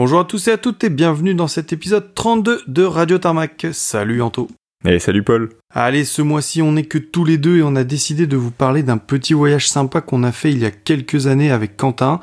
Bonjour à tous et à toutes et bienvenue dans cet épisode 32 de Radio Tarmac. Salut Anto. Et salut Paul. Allez, ce mois-ci, on n'est que tous les deux et on a décidé de vous parler d'un petit voyage sympa qu'on a fait il y a quelques années avec Quentin.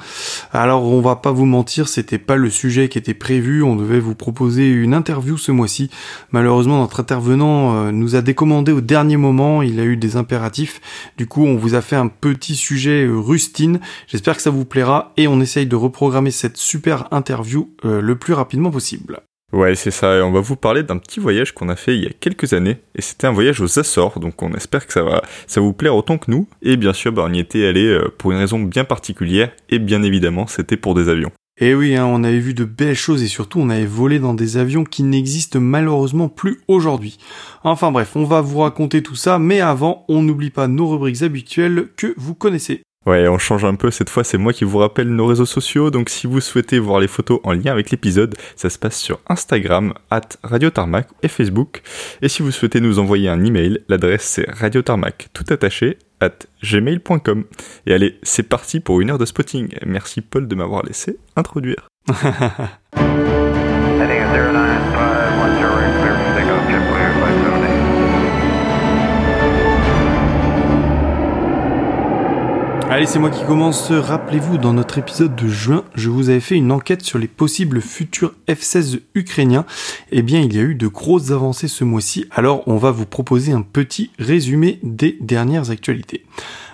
Alors, on va pas vous mentir, c'était pas le sujet qui était prévu. On devait vous proposer une interview ce mois-ci. Malheureusement, notre intervenant euh, nous a décommandé au dernier moment. Il a eu des impératifs. Du coup, on vous a fait un petit sujet euh, rustine. J'espère que ça vous plaira et on essaye de reprogrammer cette super interview euh, le plus rapidement possible. Ouais, c'est ça, et on va vous parler d'un petit voyage qu'on a fait il y a quelques années, et c'était un voyage aux Açores, donc on espère que ça va ça vous plaire autant que nous, et bien sûr, bah, on y était allé euh, pour une raison bien particulière, et bien évidemment, c'était pour des avions. Et eh oui, hein, on avait vu de belles choses et surtout on avait volé dans des avions qui n'existent malheureusement plus aujourd'hui. Enfin bref, on va vous raconter tout ça, mais avant, on n'oublie pas nos rubriques habituelles que vous connaissez. Ouais, on change un peu, cette fois c'est moi qui vous rappelle nos réseaux sociaux, donc si vous souhaitez voir les photos en lien avec l'épisode, ça se passe sur Instagram, at Radio Tarmac et Facebook. Et si vous souhaitez nous envoyer un email, l'adresse c'est radiotarmac, tout attaché, at gmail.com. Et allez, c'est parti pour une heure de spotting. Merci Paul de m'avoir laissé introduire. Allez, c'est moi qui commence. Rappelez-vous, dans notre épisode de juin, je vous avais fait une enquête sur les possibles futurs F-16 ukrainiens. Eh bien, il y a eu de grosses avancées ce mois-ci, alors on va vous proposer un petit résumé des dernières actualités.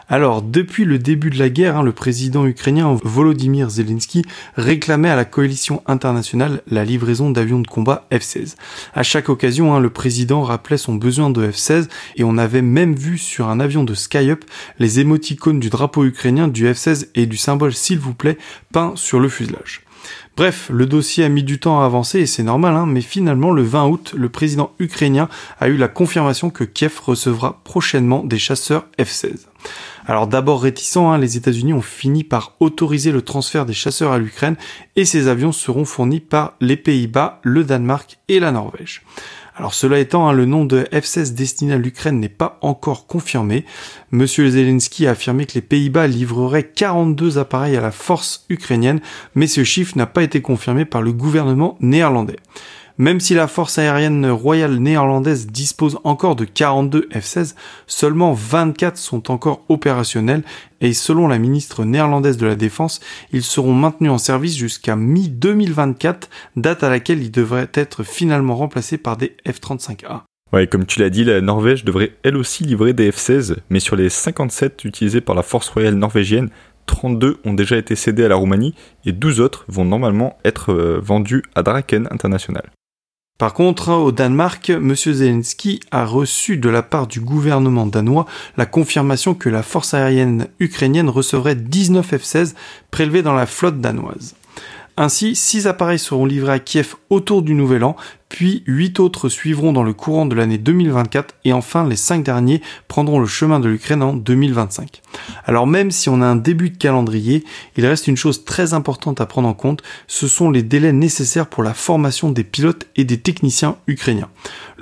Alors, depuis le début de la guerre, hein, le président ukrainien Volodymyr Zelensky réclamait à la coalition internationale la livraison d'avions de combat F-16. À chaque occasion, hein, le président rappelait son besoin de F-16 et on avait même vu sur un avion de Skyup les émoticônes du drapeau ukrainien du F-16 et du symbole s'il vous plaît peint sur le fuselage. Bref, le dossier a mis du temps à avancer et c'est normal, hein, mais finalement le 20 août, le président ukrainien a eu la confirmation que Kiev recevra prochainement des chasseurs F-16. Alors d'abord réticents, hein, les États-Unis ont fini par autoriser le transfert des chasseurs à l'Ukraine et ces avions seront fournis par les Pays-Bas, le Danemark et la Norvège. Alors cela étant, hein, le nom de F-16 destiné à l'Ukraine n'est pas encore confirmé. Monsieur Zelensky a affirmé que les Pays-Bas livreraient 42 appareils à la force ukrainienne, mais ce chiffre n'a pas été confirmé par le gouvernement néerlandais. Même si la force aérienne royale néerlandaise dispose encore de 42 F-16, seulement 24 sont encore opérationnels et selon la ministre néerlandaise de la Défense, ils seront maintenus en service jusqu'à mi-2024, date à laquelle ils devraient être finalement remplacés par des F-35A. Ouais, comme tu l'as dit, la Norvège devrait elle aussi livrer des F-16, mais sur les 57 utilisés par la force royale norvégienne, 32 ont déjà été cédés à la Roumanie et 12 autres vont normalement être euh, vendus à Draken International. Par contre, au Danemark, M. Zelensky a reçu de la part du gouvernement danois la confirmation que la force aérienne ukrainienne recevrait 19 F-16 prélevés dans la flotte danoise. Ainsi, 6 appareils seront livrés à Kiev autour du Nouvel An, puis 8 autres suivront dans le courant de l'année 2024 et enfin les 5 derniers prendront le chemin de l'Ukraine en 2025. Alors même si on a un début de calendrier, il reste une chose très importante à prendre en compte, ce sont les délais nécessaires pour la formation des pilotes et des techniciens ukrainiens.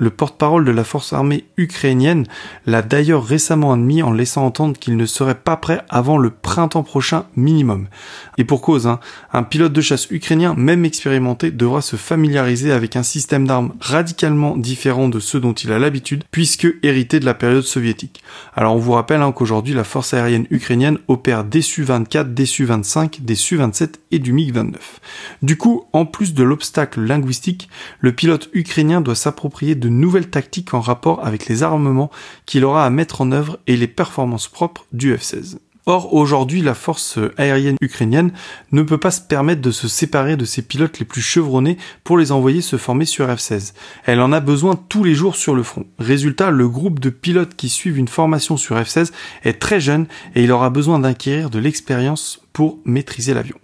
Le porte-parole de la force armée ukrainienne l'a d'ailleurs récemment admis en laissant entendre qu'il ne serait pas prêt avant le printemps prochain minimum. Et pour cause, hein, un pilote de chasse ukrainien, même expérimenté, devra se familiariser avec un système d'armes radicalement différent de ceux dont il a l'habitude, puisque hérité de la période soviétique. Alors on vous rappelle hein, qu'aujourd'hui la force aérienne ukrainienne opère des Su-24, des Su-25, des Su-27 et du MiG-29. Du coup, en plus de l'obstacle linguistique, le pilote ukrainien doit s'approprier de nouvelles tactiques en rapport avec les armements qu'il aura à mettre en œuvre et les performances propres du F-16. Or, aujourd'hui, la force aérienne ukrainienne ne peut pas se permettre de se séparer de ses pilotes les plus chevronnés pour les envoyer se former sur F-16. Elle en a besoin tous les jours sur le front. Résultat, le groupe de pilotes qui suivent une formation sur F-16 est très jeune et il aura besoin d'acquérir de l'expérience pour maîtriser l'avion.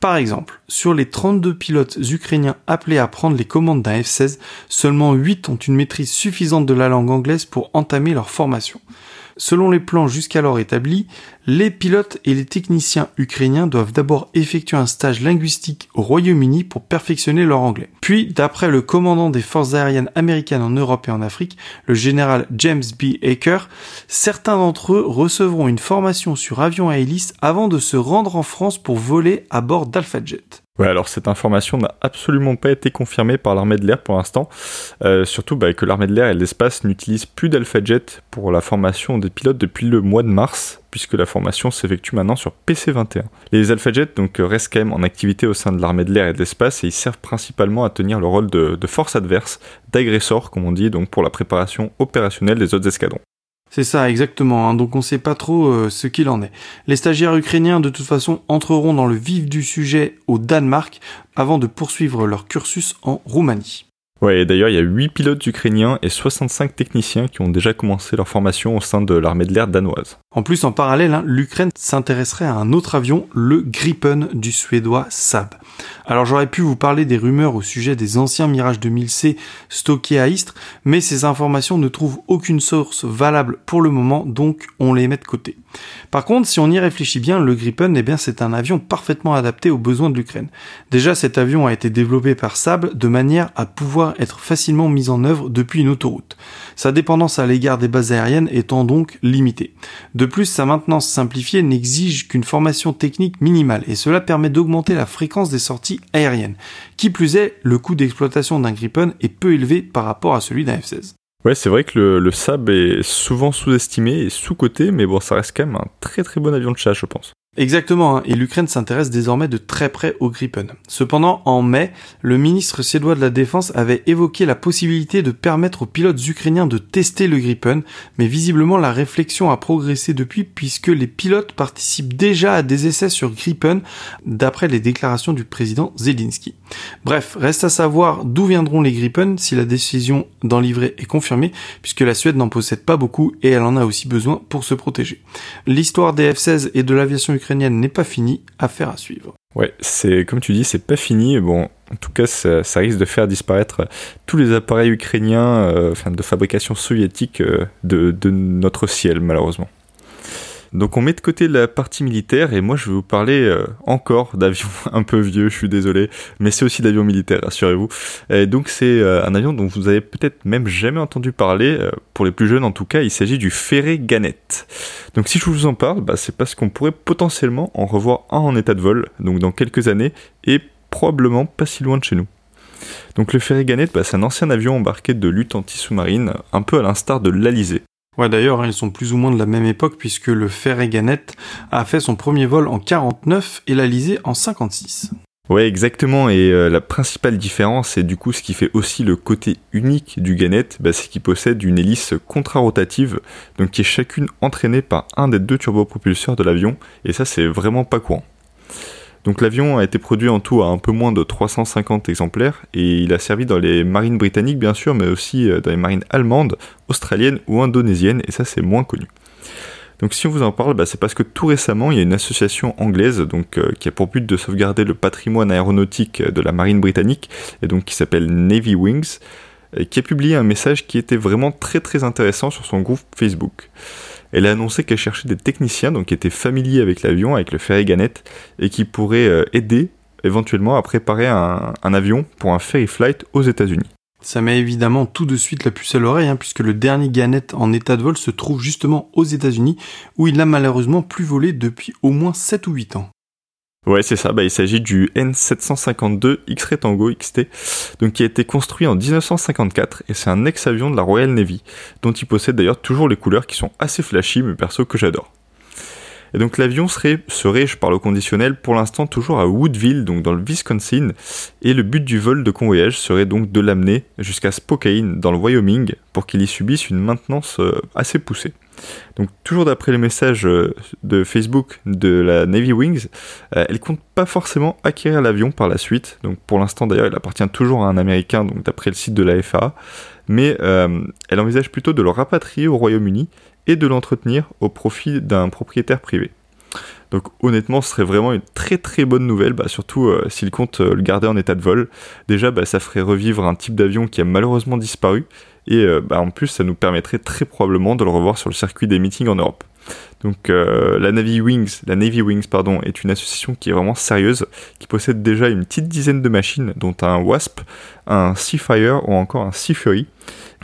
Par exemple, sur les 32 pilotes ukrainiens appelés à prendre les commandes d'un F-16, seulement 8 ont une maîtrise suffisante de la langue anglaise pour entamer leur formation. Selon les plans jusqu'alors établis, les pilotes et les techniciens ukrainiens doivent d'abord effectuer un stage linguistique au Royaume-Uni pour perfectionner leur anglais. Puis, d'après le commandant des forces aériennes américaines en Europe et en Afrique, le général James B. Aker, certains d'entre eux recevront une formation sur avion à hélice avant de se rendre en France pour voler à bord d'Alpha Jet. Ouais, alors cette information n'a absolument pas été confirmée par l'armée de l'air pour l'instant. Euh, surtout bah, que l'armée de l'air et l'espace n'utilisent plus d'AlphaJet pour la formation des pilotes depuis le mois de mars, puisque la formation s'effectue maintenant sur PC-21. Les AlphaJet donc restent quand même en activité au sein de l'armée de l'air et de l'espace et ils servent principalement à tenir le rôle de, de force adverse, d'agresseur comme on dit, donc pour la préparation opérationnelle des autres escadrons. C'est ça, exactement. Hein. Donc on sait pas trop euh, ce qu'il en est. Les stagiaires ukrainiens, de toute façon, entreront dans le vif du sujet au Danemark avant de poursuivre leur cursus en Roumanie. Ouais, d'ailleurs, il y a 8 pilotes ukrainiens et 65 techniciens qui ont déjà commencé leur formation au sein de l'armée de l'air danoise. En plus, en parallèle, hein, l'Ukraine s'intéresserait à un autre avion, le Gripen du suédois Saab. Alors j'aurais pu vous parler des rumeurs au sujet des anciens Mirage 2000C stockés à Istres, mais ces informations ne trouvent aucune source valable pour le moment, donc on les met de côté. Par contre, si on y réfléchit bien, le Gripen, eh bien, c'est un avion parfaitement adapté aux besoins de l'Ukraine. Déjà, cet avion a été développé par Saab de manière à pouvoir être facilement mis en œuvre depuis une autoroute. Sa dépendance à l'égard des bases aériennes étant donc limitée. De plus, sa maintenance simplifiée n'exige qu'une formation technique minimale et cela permet d'augmenter la fréquence des sorties aériennes. Qui plus est, le coût d'exploitation d'un Gripen est peu élevé par rapport à celui d'un F-16. Ouais, c'est vrai que le, le Saab est souvent sous-estimé et sous-coté, mais bon, ça reste quand même un très très bon avion de chasse, je pense. Exactement, hein, et l'Ukraine s'intéresse désormais de très près au Gripen. Cependant, en mai, le ministre suédois de la Défense avait évoqué la possibilité de permettre aux pilotes ukrainiens de tester le Gripen, mais visiblement la réflexion a progressé depuis puisque les pilotes participent déjà à des essais sur Gripen, d'après les déclarations du président Zelensky. Bref, reste à savoir d'où viendront les Gripen si la décision d'en livrer est confirmée, puisque la Suède n'en possède pas beaucoup et elle en a aussi besoin pour se protéger. L'histoire des F-16 et de l'aviation ukrainienne n'est pas fini, affaire à suivre. Ouais, c'est comme tu dis, c'est pas fini. Bon, en tout cas, ça, risque de faire disparaître tous les appareils ukrainiens, euh, de fabrication soviétique euh, de notre ciel, malheureusement. Donc on met de côté la partie militaire et moi je vais vous parler euh, encore d'avions un peu vieux, je suis désolé, mais c'est aussi d'avions militaires, rassurez-vous. Et donc c'est euh, un avion dont vous avez peut-être même jamais entendu parler, euh, pour les plus jeunes en tout cas, il s'agit du Ferré Gannet. Donc si je vous en parle, bah, c'est parce qu'on pourrait potentiellement en revoir un en état de vol, donc dans quelques années, et probablement pas si loin de chez nous. Donc le Ferré Gannet, bah, c'est un ancien avion embarqué de lutte anti-sous-marine, un peu à l'instar de l'Alizé. Ouais, d'ailleurs, hein, ils sont plus ou moins de la même époque puisque le Ferreganet a fait son premier vol en 49 et l'Alizé en 56. Ouais, exactement. Et euh, la principale différence, et du coup ce qui fait aussi le côté unique du Gannet, bah, c'est qu'il possède une hélice contrarotative, donc qui est chacune entraînée par un des deux turbopropulseurs de l'avion, et ça c'est vraiment pas courant. Donc l'avion a été produit en tout à un peu moins de 350 exemplaires et il a servi dans les marines britanniques bien sûr, mais aussi euh, dans les marines allemandes, australiennes ou indonésiennes et ça c'est moins connu. Donc si on vous en parle, bah, c'est parce que tout récemment, il y a une association anglaise euh, qui a pour but de sauvegarder le patrimoine aéronautique de la marine britannique, et donc qui s'appelle Navy Wings, qui a publié un message qui était vraiment très très intéressant sur son groupe Facebook. Elle a annoncé qu'elle cherchait des techniciens donc qui étaient familiers avec l'avion, avec le ferry Gannet, et qui pourraient euh, aider éventuellement à préparer un, avion pour un ferry flight aux États-Unis. Ça met évidemment tout de suite la puce à l'oreille, hein, puisque le dernier Gannet en état de vol se trouve justement aux États-Unis, où il n'a malheureusement plus volé depuis au moins 7 ou 8 ans. Ouais, c'est ça. Bah, il s'agit du N752 X-Ray Tango XT, donc qui a été construit en 1954 et c'est un ex-avion de la Royal Navy, dont il possède d'ailleurs toujours les couleurs qui sont assez flashy, mais perso que j'adore. Et donc l'avion serait, serait, je parle au conditionnel, pour l'instant toujours à Woodville, donc dans le Wisconsin, et le but du vol de convoyage serait donc de l'amener jusqu'à Spokane, dans le Wyoming, pour qu'il y subisse une maintenance euh, assez poussée. Donc toujours d'après les messages euh, de Facebook de la Navy Wings, euh, elle compte pas forcément acquérir l'avion par la suite. Donc pour l'instant d'ailleurs, il appartient toujours à un Américain, donc d'après le site de la FAA. Mais euh, elle envisage plutôt de le rapatrier au Royaume-Uni et de l'entretenir au profit d'un propriétaire privé. Donc honnêtement, ce serait vraiment une très très bonne nouvelle, bah, surtout s'il compte le garder en état de vol. Déjà, bah, ça ferait revivre un type d'avion qui a malheureusement disparu, et euh, bah, en plus, ça nous permettrait très probablement de le revoir sur le circuit des meetings en Europe. Donc euh, la Navy Wings, la Navy Wings pardon, est une association qui est vraiment sérieuse, qui possède déjà une petite dizaine de machines, dont un Wasp, un Seafire ou encore un Sea Fury.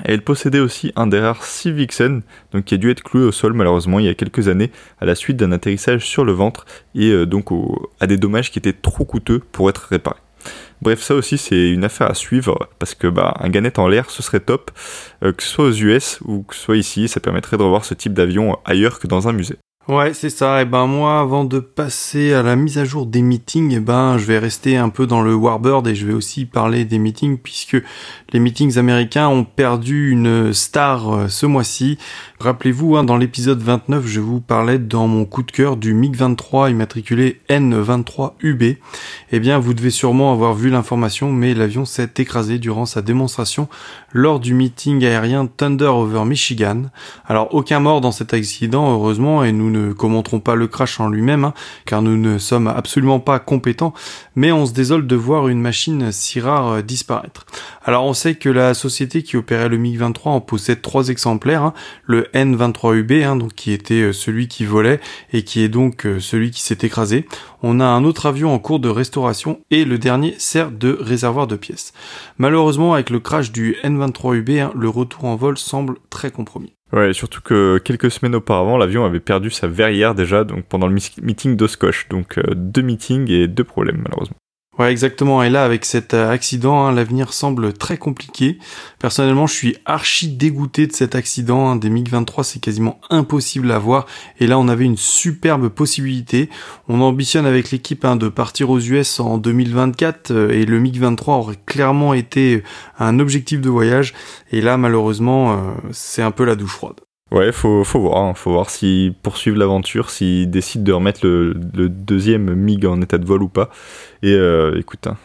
elle possédait aussi un des rares Sea Vixen, donc qui a dû être cloué au sol malheureusement il y a quelques années à la suite d'un atterrissage sur le ventre et euh, donc à des dommages qui étaient trop coûteux pour être réparés. Bref, ça aussi c'est une affaire à suivre parce que bah, un Gannet en l'air ce serait top, euh, que ce soit aux US ou que ce soit ici, ça permettrait de revoir ce type d'avion ailleurs que dans un musée. Ouais, c'est ça. Et ben moi, avant de passer à la mise à jour des meetings, et ben je vais rester un peu dans le Warbird et je vais aussi parler des meetings puisque les meetings américains ont perdu une star euh, ce mois-ci. Rappelez-vous, hein, dans l'épisode 29, je vous parlais dans mon coup de cœur du MiG-23 immatriculé N23UB. Eh bien, vous devez sûrement avoir vu l'information, mais l'avion s'est écrasé durant sa démonstration lors du meeting aérien Thunder over Michigan. Alors, aucun mort dans cet accident, heureusement, et nous ne commenterons pas le crash en lui-même, hein, car nous ne sommes absolument pas compétents, mais on se désole de voir une machine si rare euh, disparaître. Alors on sait que la société qui opérait le MiG-23 en possède trois exemplaires, hein. le N-23UB, hein, donc qui était euh, celui qui volait et qui est donc euh, celui qui s'est écrasé. On a un autre avion en cours de restauration et le dernier sert de réservoir de pièces. Malheureusement avec le crash du N-23UB, le retour en vol semble très compromis. Ouais, surtout que quelques semaines auparavant, l'avion avait perdu sa verrière déjà, donc pendant le meeting d'Oscoche. Donc euh, deux meetings et deux problèmes malheureusement. Ouais, exactement. Et là, avec cet euh, accident, hein, l'avenir semble très compliqué. Personnellement, je suis archi dégoûté de cet accident. Hein. Des MiG-23, c'est quasiment impossible à voir. Et là, on avait une superbe possibilité. On ambitionne avec l'équipe hein, de partir aux US en 2024 euh, et le MiG-23 aurait clairement été un objectif de voyage. Et là, malheureusement, euh, c'est un peu la douche froide. Ouais, faut, faut voir, hein. faut voir s'ils poursuivent l'aventure, s'ils décident de remettre le, deuxième MiG en état de vol ou pas. Et euh, écoute, hein,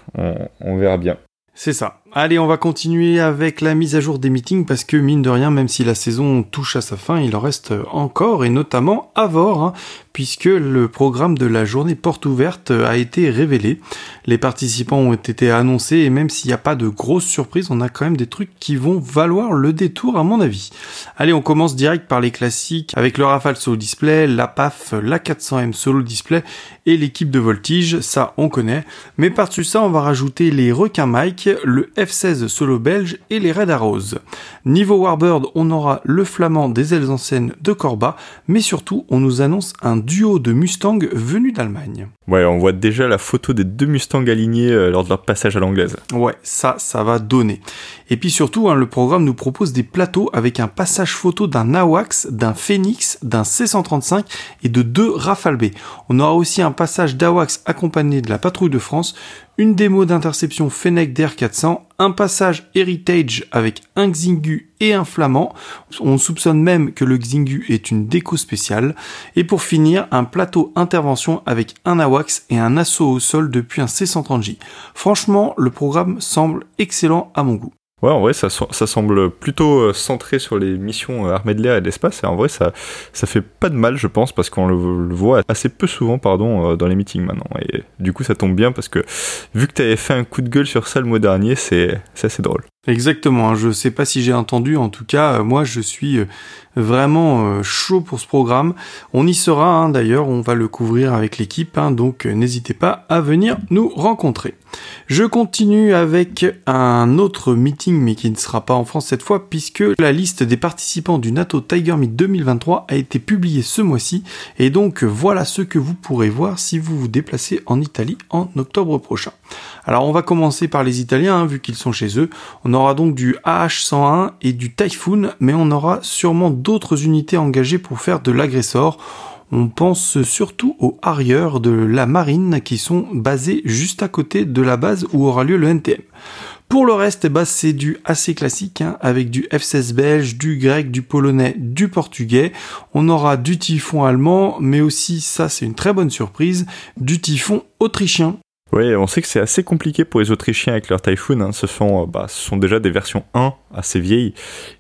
on verra bien. C'est ça. Allez, on va continuer avec la mise à jour des meetings parce que mine de rien, même si la saison touche à sa fin, il en reste encore et notamment à Vore, hein, puisque le programme de la journée porte ouverte a été révélé. Les participants ont été annoncés et même s'il n'y a pas de grosses surprises, on a quand même des trucs qui vont valoir le détour à mon avis. Allez, on commence direct par les classiques avec le Rafale Solo Display, la PAF, la 400M Solo Display et l'équipe de Voltige, ça on connaît. Mais par-dessus ça, on va rajouter les requins Mike, le F-16 solo belge et les Red Arrows. Niveau Warbird, on aura le flamand des ailes anciennes de Corba, mais surtout on nous annonce un duo de Mustang venus d'Allemagne. Ouais, on voit déjà la photo des deux Mustangs alignés euh, lors de leur passage à l'anglaise. Ouais, ça, ça va donner. Et puis surtout, hein, le programme nous propose des plateaux avec un passage photo d'un AWACS, d'un Phoenix, d'un C-135 et de deux Rafale B. On aura aussi un passage d'AWACS accompagné de la patrouille de France, une démo d'interception Fennec DR400, un passage Heritage avec un Xingu et un Flamand. On soupçonne même que le Xingu est une déco spéciale. Et pour finir, un plateau intervention avec un AWACS et un assaut au sol depuis un C130J. Franchement, le programme semble excellent à mon goût. Ouais, en vrai, ça, ça semble plutôt euh, centré sur les missions euh, armées de l'air et de l'espace. Et en vrai, ça, ça fait pas de mal, je pense, parce qu'on le, voit assez peu souvent, pardon, euh, dans les meetings maintenant. Et du coup, ça tombe bien parce que vu que tu avais fait un coup de gueule sur ça le mois dernier, c'est assez drôle. Exactement. Hein. Je sais pas si j'ai entendu. En tout cas, moi, je suis vraiment euh, chaud pour ce programme. On y sera hein, d'ailleurs, on va le couvrir avec l'équipe, hein, donc euh, n'hésitez pas à venir nous rencontrer. Je continue avec un autre meeting, mais qui ne sera pas en France cette fois, puisque la liste des participants du NATO Tiger Meet 2023 a été publiée ce mois-ci, et donc voilà ce que vous pourrez voir si vous vous déplacez en Italie en octobre prochain. Alors on va commencer par les Italiens, vu qu'ils sont chez eux. Aura donc du AH-101 et du Typhoon, mais on aura sûrement d'autres unités engagées pour faire de l'agressor. On pense surtout aux arrières de la marine qui sont basés juste à côté de la base où aura lieu le NTM. Pour le reste, eh ben, c'est du assez classique, hein, avec du F-16 belge, du grec, du polonais, du portugais. On aura du typhon allemand, mais aussi, ça c'est une très bonne surprise, du typhon autrichien. Oui, on sait que c'est assez compliqué pour les Autrichiens avec leur Typhoon. Hein. Ce, sont, euh, bah, ce sont déjà des versions 1 assez vieilles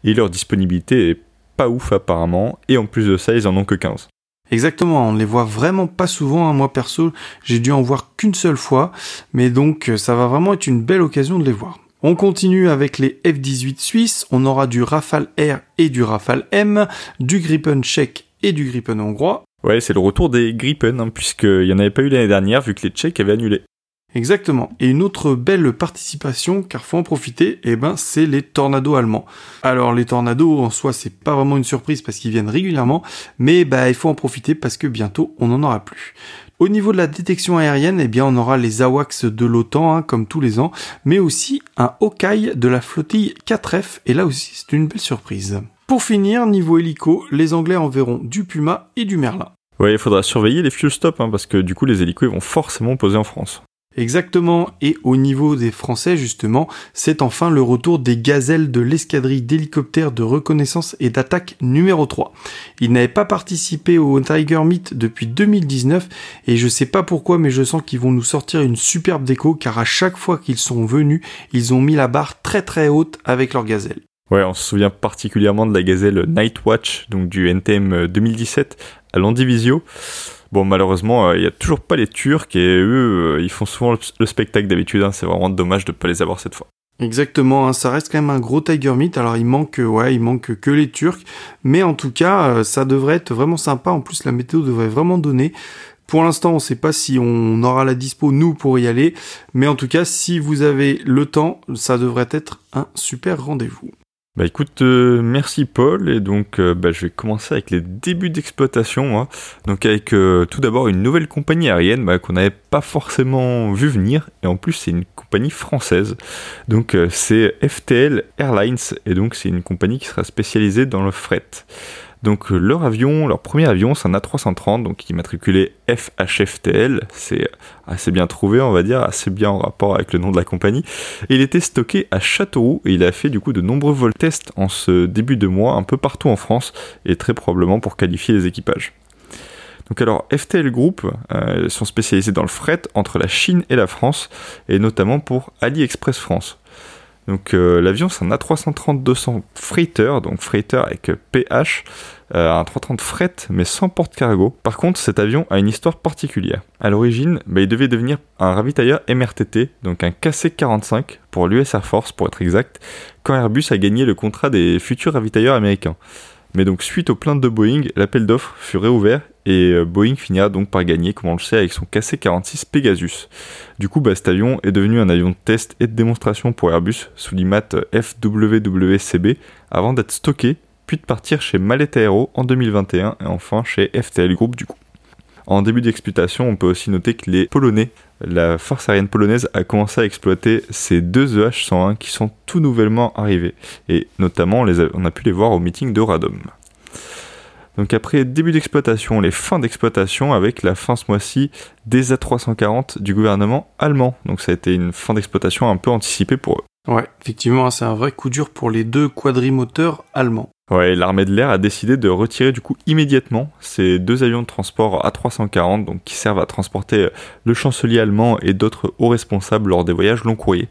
et leur disponibilité est pas ouf apparemment. Et en plus de ça, ils en ont que 15. Exactement, on ne les voit vraiment pas souvent. Hein. Moi perso, j'ai dû en voir qu'une seule fois, mais donc euh, ça va vraiment être une belle occasion de les voir. On continue avec les F-18 suisses, on aura du Rafale R et du Rafale M, du Gripen tchèque et du Gripen hongrois. Ouais, c'est le retour des Gripen, hein, puisqu'il n'y en avait pas eu l'année dernière vu que les Tchèques avaient annulé. Exactement. Et une autre belle participation, car faut en profiter, eh ben, c'est les tornados allemands. Alors, les tornados, en soi, c'est pas vraiment une surprise parce qu'ils viennent régulièrement, mais bah, il faut en profiter parce que bientôt, on n'en aura plus. Au niveau de la détection aérienne, eh bien, on aura les AWACS de l'OTAN, hein, comme tous les ans, mais aussi un Hawkeye de la flottille 4F, et là aussi, c'est une belle surprise. Pour finir, niveau hélico, les Anglais enverront du Puma et du Merlin. Ouais, il faudra surveiller les fuel stops, hein, parce que du coup, les hélicos vont forcément poser en France. Exactement, et au niveau des Français justement, c'est enfin le retour des gazelles de l'escadrille d'hélicoptères de reconnaissance et d'attaque numéro 3. Ils n'avaient pas participé au Tiger Meet depuis 2019 et je sais pas pourquoi mais je sens qu'ils vont nous sortir une superbe déco car à chaque fois qu'ils sont venus, ils ont mis la barre très très haute avec leurs gazelles. Ouais, on se souvient particulièrement de la gazelle Nightwatch, donc du NTM 2017 à Landivisio. Bon, malheureusement, euh, il n'y a toujours pas les Turcs et eux, euh, ils font souvent le, spectacle d'habitude. Hein. c'est vraiment dommage de ne pas les avoir cette fois. Exactement, hein. ça reste quand même un gros Tiger Meet. Alors il manque, euh, ouais, il manque que les Turcs, mais en tout cas, ça devrait être vraiment sympa. En plus, la météo devrait vraiment donner. Pour l'instant, on ne sait pas si on aura la dispo nous pour y aller, mais en tout cas, si vous avez le temps, ça devrait être un super rendez-vous. Bah écoute, euh, merci Paul, et donc euh, bah, je vais commencer avec les débuts d'exploitation, donc avec euh, tout d'abord une nouvelle compagnie aérienne bah, qu'on n'avait pas forcément vu venir, et en plus c'est une compagnie française, donc c'est FTL Airlines, et donc c'est une compagnie qui sera spécialisée dans le fret. Donc euh, leur avion, leur premier avion, c'est un A330, donc qui est matriculé FHFTL, c'est assez bien trouvé, on va dire, assez bien en rapport avec le nom de la compagnie. Et il était stocké à Châteauroux et il a fait du coup de nombreux vols tests en ce début de mois, un peu partout en France, et très probablement pour qualifier les équipages. Donc alors FTL Group euh, sont spécialisés dans le fret entre la Chine et la France, et notamment pour AliExpress France. Donc euh, l'avion c'est un A330-200 freighter, donc freighter avec PH, euh, un 330 fret mais sans porte-cargo. Par contre cet avion a une histoire particulière. À l'origine, bah, il devait devenir un ravitailleur MRTT, donc un KC-45 pour l'US Air Force pour être exact, quand Airbus a gagné le contrat des futurs ravitailleurs américains. Mais donc suite aux plaintes de Boeing, l'appel d'offres fut réouvert et euh, Boeing finira donc par gagner, comme on le sait, avec son KC-46 Pegasus. Du coup, cet avion est devenu un avion de test et de démonstration pour Airbus sous l'IMAT FWWCB avant d'être stocké, puis de partir chez Mallet Aero en 2021 et enfin chez FTL Group du coup. En début d'exploitation, on peut aussi noter que les Polonais, la force aérienne polonaise a commencé à exploiter ces deux EH-101 qui sont tout nouvellement arrivés. Et notamment, on, a, pu les voir au meeting de Radom. Donc après début d'exploitation, les fins d'exploitation avec la fin ce mois-ci des A340 du gouvernement allemand. Donc ça a été une fin d'exploitation un peu anticipée pour eux. Ouais, effectivement, c'est un vrai coup dur pour les deux quadrimoteurs allemands. Ouais, l'armée de l'air a décidé de retirer du coup immédiatement ces deux avions de transport A340, donc qui servent à transporter euh, le chancelier allemand et d'autres hauts responsables lors des voyages long courriers.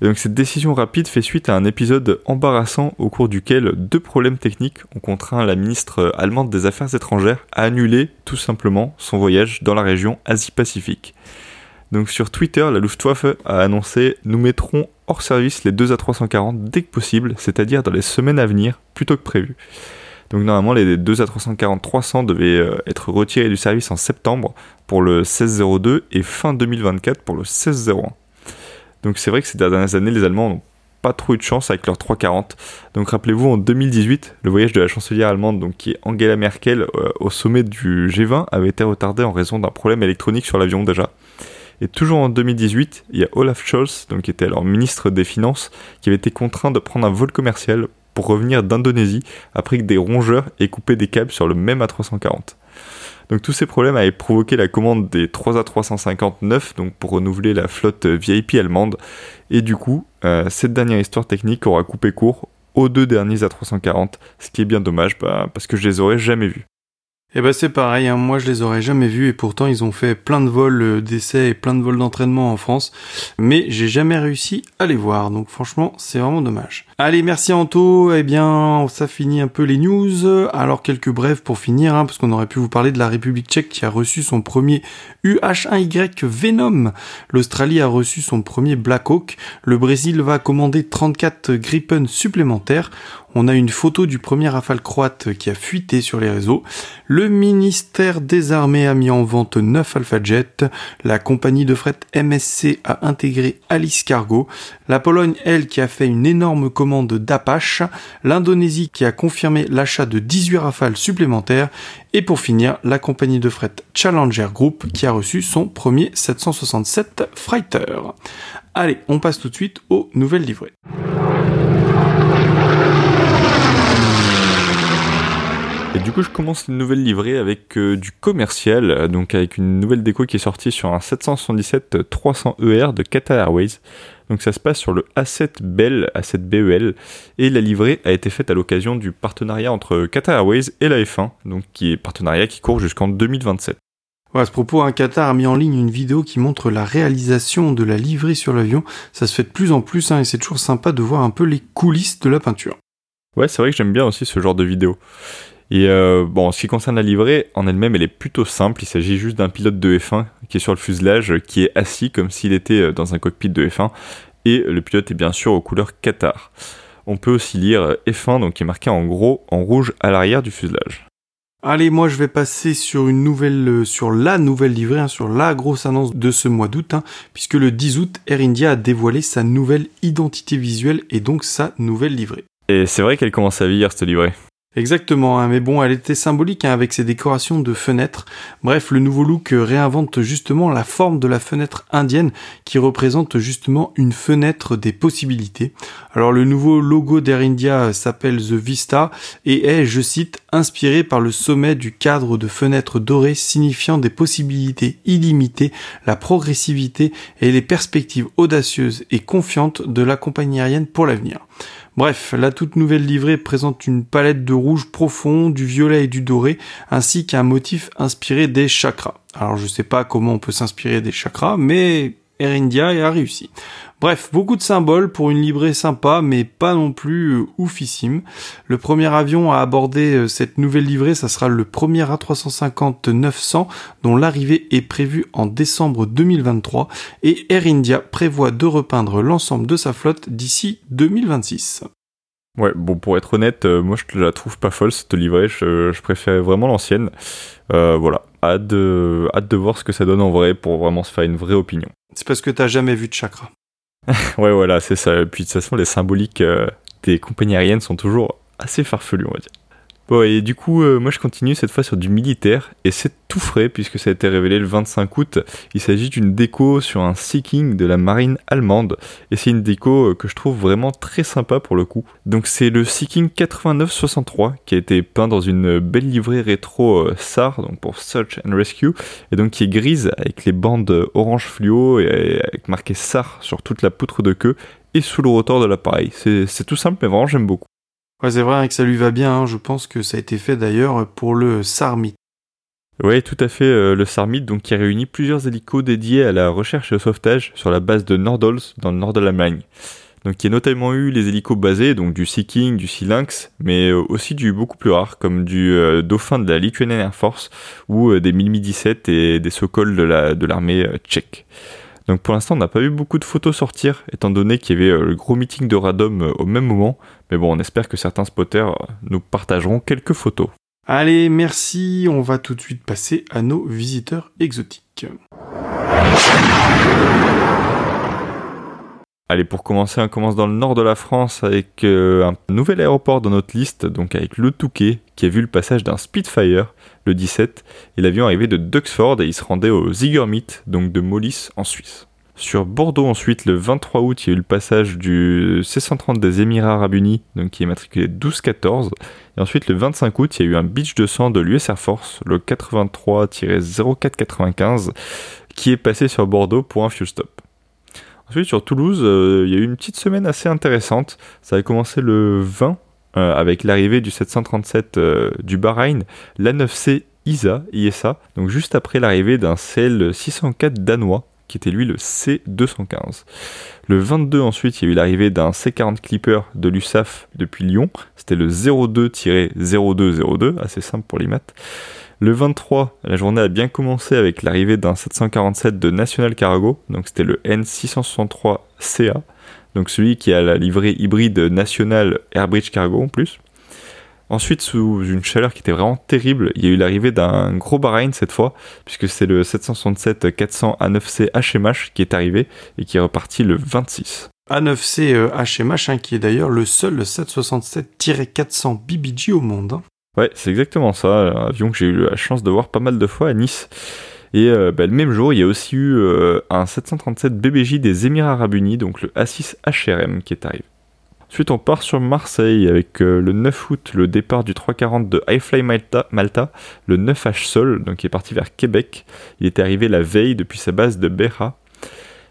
Et donc cette décision rapide fait suite à un épisode embarrassant au cours duquel deux problèmes techniques ont contraint la ministre allemande des Affaires étrangères à annuler tout simplement son voyage dans la région Asie-Pacifique. Donc sur Twitter, la Luftwaffe a annoncé Nous mettrons hors service les deux A340 dès que possible, c'est-à-dire dans les semaines à venir, plutôt que prévu. Donc normalement les deux A340-300 devaient euh, être retirés du service en septembre pour le 1602 et fin 2024 pour le 1601. Donc c'est vrai que ces dernières années, les Allemands n'ont pas trop eu de chance avec leur 340. Donc rappelez-vous, en 2018, le voyage de la chancelière allemande, donc qui est Angela Merkel, euh, au sommet du G20, avait été retardé en raison d'un problème électronique sur l'avion déjà. Et toujours en 2018, il y a Olaf Scholz, donc qui était alors ministre des Finances, qui avait été contraint de prendre un vol commercial pour revenir d'Indonésie après que des rongeurs aient coupé des câbles sur le même A340. Donc tous ces problèmes avaient provoqué la commande des 3 A359 donc pour renouveler la flotte VIP allemande. Et du coup, euh, cette dernière histoire technique aura coupé court aux deux derniers A340, ce qui est bien dommage bah, parce que je les aurais jamais vus. Eh ben c'est pareil, hein. moi je les aurais jamais vus et pourtant ils ont fait plein de vols euh, d'essais et plein de vols d'entraînement en France, mais j'ai jamais réussi à les voir, donc franchement c'est vraiment dommage. Allez, merci Anto, eh bien ça finit un peu les news, alors quelques brèves pour finir, hein, parce qu'on aurait pu vous parler de la République tchèque qui a reçu son premier UH1Y Venom, l'Australie a reçu son premier Black Hawk, le Brésil va commander 34 Gripen supplémentaires, On a une photo du premier rafale croate qui a fuité sur les réseaux. Le ministère des Armées a mis en vente 9 Alpha Jet. La compagnie de fret MSC a intégré Alice Cargo. La Pologne, elle, qui a fait une énorme commande d'Apache. L'Indonésie qui a confirmé l'achat de 18 rafales supplémentaires. Et pour finir, la compagnie de fret Challenger Group qui a reçu son premier 767 Freighter. Allez, on passe tout de suite aux nouvelles livrées. Et du coup, je commence une nouvelle livrée avec euh, du commercial, donc avec une nouvelle déco qui est sortie sur un 777-300ER de Qatar Airways. Donc ça se passe sur le A7 Bell, A7 BEL, et la livrée a été faite à l'occasion du partenariat entre Qatar Airways et la F1, donc qui est partenariat qui court jusqu'en 2027. à ce propos, un Qatar a mis en ligne une vidéo qui montre la réalisation de la livrée sur l'avion. Ça se fait de plus en plus, hein, et c'est toujours sympa de voir un peu les coulisses de la peinture. Ouais, c'est vrai que j'aime bien aussi ce genre de vidéo. Et euh, bon, en ce qui concerne la livrée, en elle-même, elle est plutôt simple. Il s'agit juste d'un pilote de F1 qui est sur le fuselage, qui est assis comme s'il était euh, dans un cockpit de F1. Et le pilote est bien sûr aux couleurs Qatar. On peut aussi lire F1, donc qui est marqué en gros en rouge à l'arrière du fuselage. Allez, moi je vais passer sur une nouvelle, euh, sur la nouvelle livrée, hein, sur la grosse annonce de ce mois d'août, hein, puisque le 10 août, Air India a dévoilé sa nouvelle identité visuelle et donc sa nouvelle livrée. Et c'est vrai qu'elle commence à vieillir cette livrée. Exactement, hein, mais bon, elle était symbolique hein, avec ses décorations de fenêtres. Bref, le nouveau look réinvente justement la forme de la fenêtre indienne qui représente justement une fenêtre des possibilités. Alors le nouveau logo d'Air India s'appelle The Vista et est, je cite, inspiré par le sommet du cadre de fenêtres dorées signifiant des possibilités illimitées, la progressivité et les perspectives audacieuses et confiantes de la compagnie aérienne pour l'avenir. Bref, la toute nouvelle livrée présente une palette de rouge profond, du violet et du doré, ainsi qu'un motif inspiré des chakras. Alors je sais pas comment on peut s'inspirer des chakras, mais Air India a réussi. Bref, beaucoup de symboles pour une livrée sympa, mais pas non plus euh, oufissime. Le premier avion à aborder euh, cette nouvelle livrée, ça sera le premier A350-900, dont l'arrivée est prévue en décembre 2023, et Air India prévoit de repeindre l'ensemble de sa flotte d'ici 2026. Ouais, bon, pour être honnête, euh, moi je la trouve pas folle cette livrée, je, je préfère vraiment l'ancienne. voilà, hâte de, hâte de voir ce que ça donne en vrai pour vraiment se faire une vraie opinion. C'est parce que t'as jamais vu de chakra. ouais, voilà, c'est ça. Et puis de toute façon, les symboliques euh, des compagnies aériennes sont toujours assez farfelus, on va dire. Bon, et du coup, euh, moi je continue cette fois sur du militaire, et c'est tout frais puisque ça a été révélé le 25 août. Il s'agit d'une déco sur un Seeking de la marine allemande, et c'est une déco euh, que je trouve vraiment très sympa pour le coup. Donc c'est le Seeking 8963 qui a été peint dans une belle livrée rétro euh, SAR, donc pour Search and Rescue, et donc qui est grise avec les bandes orange fluo et avec marqué SAR sur toute la poutre de queue et sous le rotor de l'appareil. C'est tout simple, mais vraiment j'aime beaucoup. Ouais, c'est vrai que ça lui va bien. Hein. Je pense que ça a été fait d'ailleurs pour le Sarmit. Oui, tout à fait, euh, le Sarmit, donc qui réunit plusieurs hélicos dédiés à la recherche et au sauvetage sur la base de Nordols dans le nord de l'Allemagne. Donc qui a notamment eu les hélicos basés, donc du Sea King, du Sea Lynx, mais euh, aussi du beaucoup plus rare, comme du euh, Dauphin de la Lithuanian Air Force ou des Mi-17 et des Sokol de l'armée tchèque. Donc pour l'instant, on n'a pas vu beaucoup de photos sortir, étant donné qu'il y avait le gros meeting de Radom au même moment, mais bon, on espère que certains spotters nous partageront quelques photos. Allez, merci, on va tout de suite passer à nos visiteurs exotiques. Allez, pour commencer, on commence dans le nord de la France avec euh, un nouvel aéroport dans notre liste, donc avec le Touquet, qui a vu le passage d'un Spitfire le 17, et l'avion arrivait de Duxford et il se rendait au Ziggermeet, donc de Mollis en Suisse. Sur Bordeaux ensuite, le 23 août, il y a eu le passage du C-130 des Émirats Arabes Unis, donc qui est matriculé 1214. Et ensuite, le 25 août, il y a eu un Beach 200 de l'US Air Force, le 83-0495, qui est passé sur Bordeaux pour un fuel stop. Ensuite, sur Toulouse, euh, il y a eu une petite semaine assez intéressante. Ça a commencé le 20 euh, avec l'arrivée du 737 euh, du Bahreïn, l'A9C ISA, ISA, donc juste après l'arrivée d'un CL 604 danois qui était lui le C215. Le 22 ensuite, il y a eu l'arrivée d'un C40 Clipper de l'USAF depuis Lyon. C'était le 02-0202, assez simple pour les maths. Le 23, la journée a bien commencé avec l'arrivée d'un 747 de National Cargo, donc c'était le N663CA. donc celui qui a la livrée hybride nationale Airbridge Cargo en plus. Ensuite, sous une chaleur qui était vraiment terrible, il y a eu l'arrivée d'un gros Bahreïn cette fois, puisque c'est le 767-400 A9C HMH qui est arrivé et qui est reparti le 26. A9C HMH, hein, qui est d'ailleurs le seul 767-400 BBG au monde. Hein. Ouais, c'est exactement ça, un avion que j'ai eu la chance de voir pas mal de fois à Nice. Et euh, bah, le même jour, il y a aussi eu euh, un 737 BBJ des Émirats Arabes Unis, donc le A6 HRM qui est arrivé. Ensuite, on part sur Marseille avec euh, le 9 août le départ du 340 de Highfly Malta, Malta, le 9H Sol, donc qui est parti vers Québec. Il était arrivé la veille depuis sa base de Beja.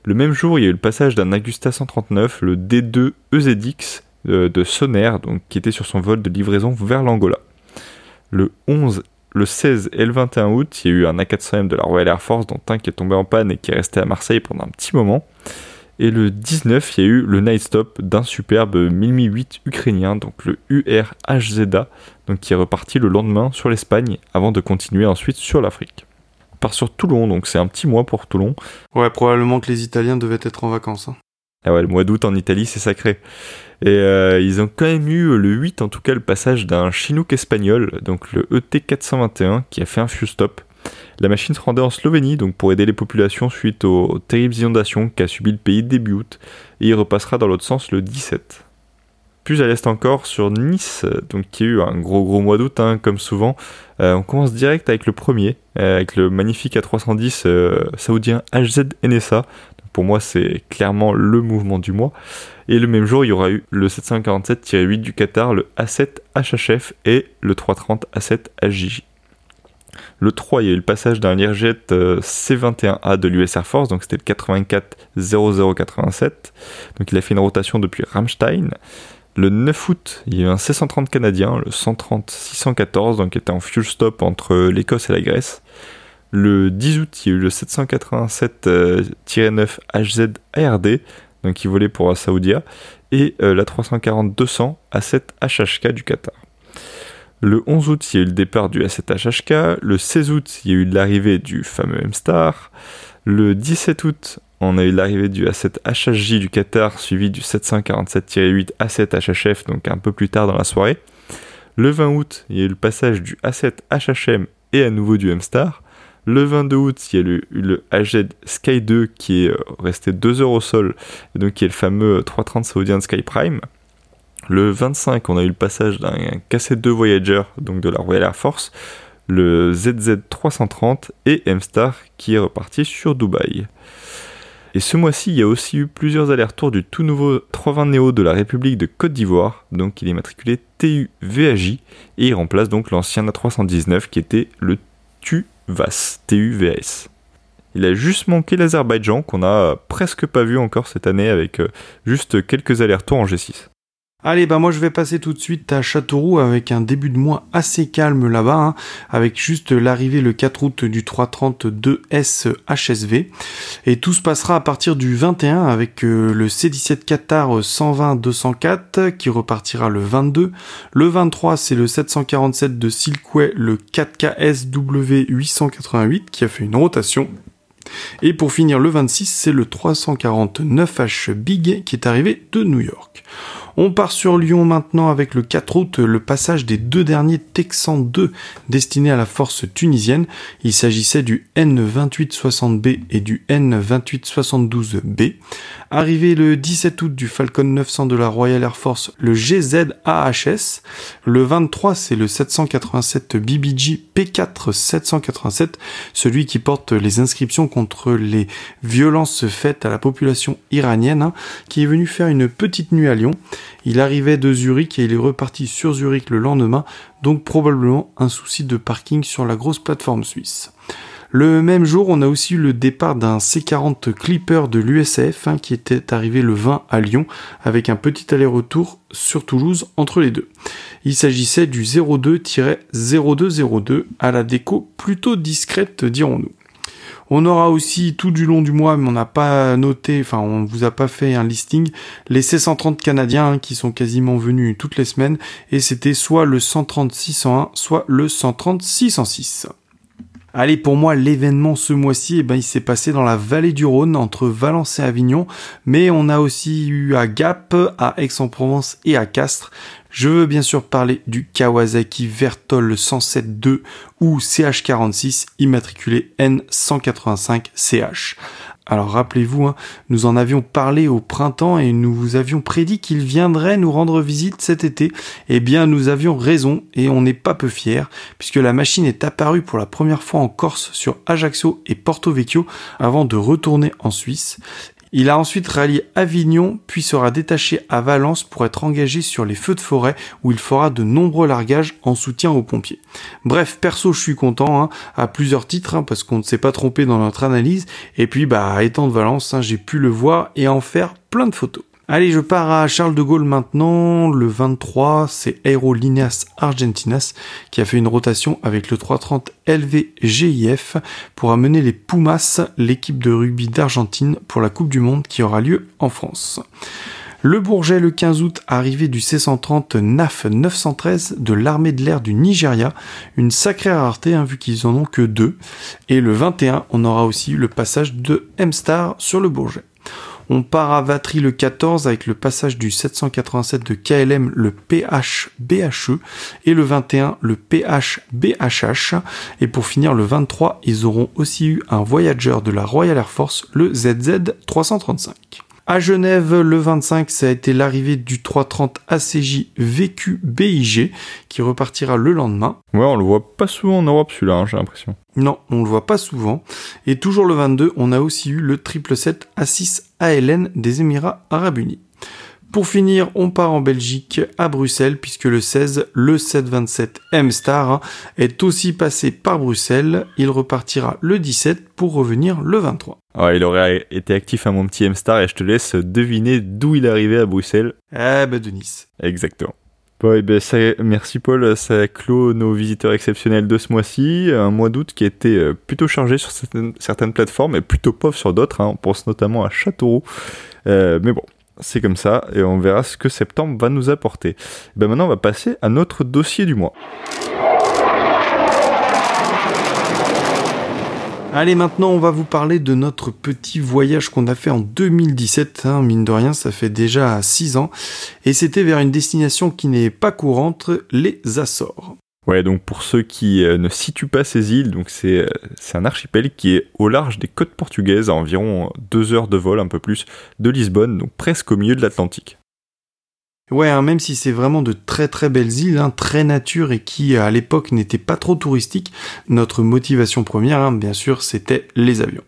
Le même jour, il y a eu le passage d'un Agusta 139, le D2 EZX de Sonner, donc qui était sur son vol de livraison vers l'Angola. Le 11 le 16 et le 21 août, il y a eu un A400M de la Royal Air Force dont un qui est tombé en panne et qui est resté à Marseille pendant un petit moment. Et le 19, il y a eu le night stop d'un superbe 1008 ukrainien, donc le URHZA, donc qui est reparti le lendemain sur l'Espagne avant de continuer ensuite sur l'Afrique. On part sur Toulon, donc c'est un petit mois pour Toulon. Ouais, probablement que les Italiens devaient être en vacances. Hein. Ah ouais, le mois d'août en Italie, c'est sacré. Et euh, ils ont quand même eu le 8, en tout cas, le passage d'un Chinook espagnol, donc le ET421, qui a fait un few stop. La machine se rendait en Slovénie, donc pour aider les populations suite aux terribles inondations qu'a subi le pays début août, et il repassera dans l'autre sens le 17. Plus à l'est encore, sur Nice, donc qui a eu un gros gros mois d'août, hein, comme souvent, euh, on commence direct avec le premier, euh, avec le magnifique A310 saoudien HZ NSA, pour moi, c'est clairement le mouvement du mois. Et le même jour, il y aura eu le 747-8 du Qatar, le A7 HHF et le 330 A7 HJJ. Le 3, il y a eu le passage d'un Learjet euh, C21A de l'US Air Force, donc c'était le 84 0087. Donc il a fait une rotation depuis Ramstein. Le 9 août, il y a eu un C130 canadien, le 130 614, donc qui était en fuel stop entre l'Écosse et la Grèce. Le 10 août, il y a eu le 787-9 HZ ARD, donc qui volait pour Saoudia, et euh, la 340-200 A7 HHK du Qatar. Le 11 août, il y a eu le départ du A7 HHK. Le 16 août, il y a eu l'arrivée du fameux M-Star. Le 17 août, on a eu l'arrivée du A7 HHJ du Qatar, suivi du 747-8 A7 HHF, donc un peu plus tard dans la soirée. Le 20 août, il y a eu le passage du A7 HHM et à nouveau du M-Star. Le 22 août, il y a le, le Sky 2 qui est euh, resté 2 heures au sol, et donc qui est le fameux 330 saoudien Sky Prime. Le 25, on a eu le passage d'un KC2 Voyager, donc de la Royal Air Force, le ZZ 330 et M-Star qui est reparti sur Dubaï. Et ce mois-ci, il y a aussi eu plusieurs allers-retours du tout nouveau 320 Neo de la République de Côte d'Ivoire, donc il est matriculé TU VAJ, et il remplace donc l'ancien A319 qui était le TU VAS, TUVAS. Il a juste manqué l'Azerbaïdjan qu'on a presque pas vu encore cette année avec euh, juste quelques allers-retours en G6. Allez, bah moi je vais passer tout de suite à Châteauroux avec un début de mois assez calme là-bas, hein, avec juste l'arrivée le 4 août du 332S HSV. Et tout se passera à partir du 21 avec euh, le C17 Qatar 120-204 qui repartira le 22. Le 23 c'est le 747 de Silkway, le 4KS W888 qui a fait une rotation. Et pour finir le 26 c'est le 349H Big qui est arrivé de New York. On part sur Lyon maintenant avec le 4 août, le passage des deux derniers Texan 2 destinés à la force tunisienne. Il s'agissait du N2860B et du N2872B. Arrivé le 17 août du Falcon 900 de la Royal Air Force, le GZ-AHS. Le 23, c'est le 787 BBG P4 787, celui qui porte les inscriptions contre les violences faites à la population iranienne, hein, qui est venu faire une petite nuit à Lyon. Il arrivait de Zurich et il est reparti sur Zurich le lendemain, donc probablement un souci de parking sur la grosse plateforme suisse. Le même jour, on a aussi eu le départ d'un C40 Clipper de l'USAF hein, qui était arrivé le 20 à Lyon avec un petit aller-retour sur Toulouse entre les deux. Il s'agissait du 02-0202 à la déco plutôt discrète dirons-nous. On aura aussi tout du long du mois, mais on n'a pas noté, enfin on vous a pas fait un listing, les C130 canadiens hein, qui sont quasiment venus toutes les semaines, et c'était soit le 130 601, soit le 130 606. Allez, pour moi, l'événement ce mois-ci, eh ben, il s'est passé dans la vallée du Rhône, entre Valence et Avignon, mais on a aussi eu à Gap, à Aix-en-Provence et à Castres. Je veux bien sûr parler du Kawasaki Vertol 107.2 ou CH46 immatriculé N185CH. Alors rappelez-vous, hein, nous en avions parlé au printemps et nous vous avions prédit qu'il viendrait nous rendre visite cet été. Eh bien, nous avions raison et on n'est pas peu fiers, puisque la machine est apparue pour la première fois en Corse sur Ajaccio et Porto Vecchio avant de retourner en Suisse. Il a ensuite rallié Avignon, puis sera détaché à Valence pour être engagé sur les feux de forêt où il fera de nombreux largages en soutien aux pompiers. Bref, perso, je suis content, hein, à plusieurs titres, hein, parce qu'on ne s'est pas trompé dans notre analyse, et puis bah étant de Valence, hein, j'ai pu le voir et en faire plein de photos. Allez, je pars à Charles de Gaulle maintenant. Le 23, c'est Aerolineas Argentinas qui a fait une rotation avec le 330 LVGIF pour amener les Pumas, l'équipe de rugby d'Argentine, pour la Coupe du Monde qui aura lieu en France. Le Bourget le 15 août, arrivé du C-130 NAF 913 de l'armée de l'air du Nigeria, une sacrée rareté hein, vu qu'ils en ont que deux. Et le 21, on aura aussi le passage de M-Star sur le Bourget. On part à Vatry le 14 avec le passage du 787 de KLM, le PH-BHE, et le 21, le PH-BHH. Et pour finir, le 23, ils auront aussi eu un Voyager de la Royal Air Force, le ZZ-335. À Genève, le 25, ça a été l'arrivée du 330 ACJ VQ BIG qui repartira le lendemain. Ouais, on le voit pas souvent en Europe celui-là, hein, j'ai l'impression. Non, on le voit pas souvent. Et toujours le 22, on a aussi eu le 777 A6 ALN des Émirats Arabes Unis. Pour finir, on part en Belgique, à Bruxelles, puisque le 16, le 727 M-Star est aussi passé par Bruxelles. Il repartira le 17 pour revenir le 23. il aurait été actif à mon petit M-Star et je te laisse deviner d'où il est arrivé à Bruxelles. Eh ben de Nice. Exactement. Bon, ben ça, merci Paul, ça clôt nos visiteurs exceptionnels de ce mois-ci. Un mois d'août qui a été euh, plutôt chargé sur certaines, plateformes et plutôt pauvre sur d'autres. Hein. On pense notamment à Châteauroux. Euh, mais bon, c'est comme ça, et on verra ce que septembre va nous apporter. Ben maintenant, on va passer à notre dossier du mois. Allez, maintenant, on va vous parler de notre petit voyage qu'on a fait en 2017. Hein, mine de rien, ça fait déjà 6 ans. Et c'était vers une destination qui n'est pas courante, les Açores. Ouais, donc pour ceux qui euh, ne situent pas ces îles, donc c'est euh, un archipel qui est au large des côtes portugaises, à environ deux heures de vol, un peu plus, de Lisbonne, donc presque au milieu de l'Atlantique. Ouais, hein, même si c'est vraiment de très très belles îles, hein, très nature et qui à l'époque n'étaient pas trop touristiques, notre motivation première, hein, bien sûr, c'était les avions.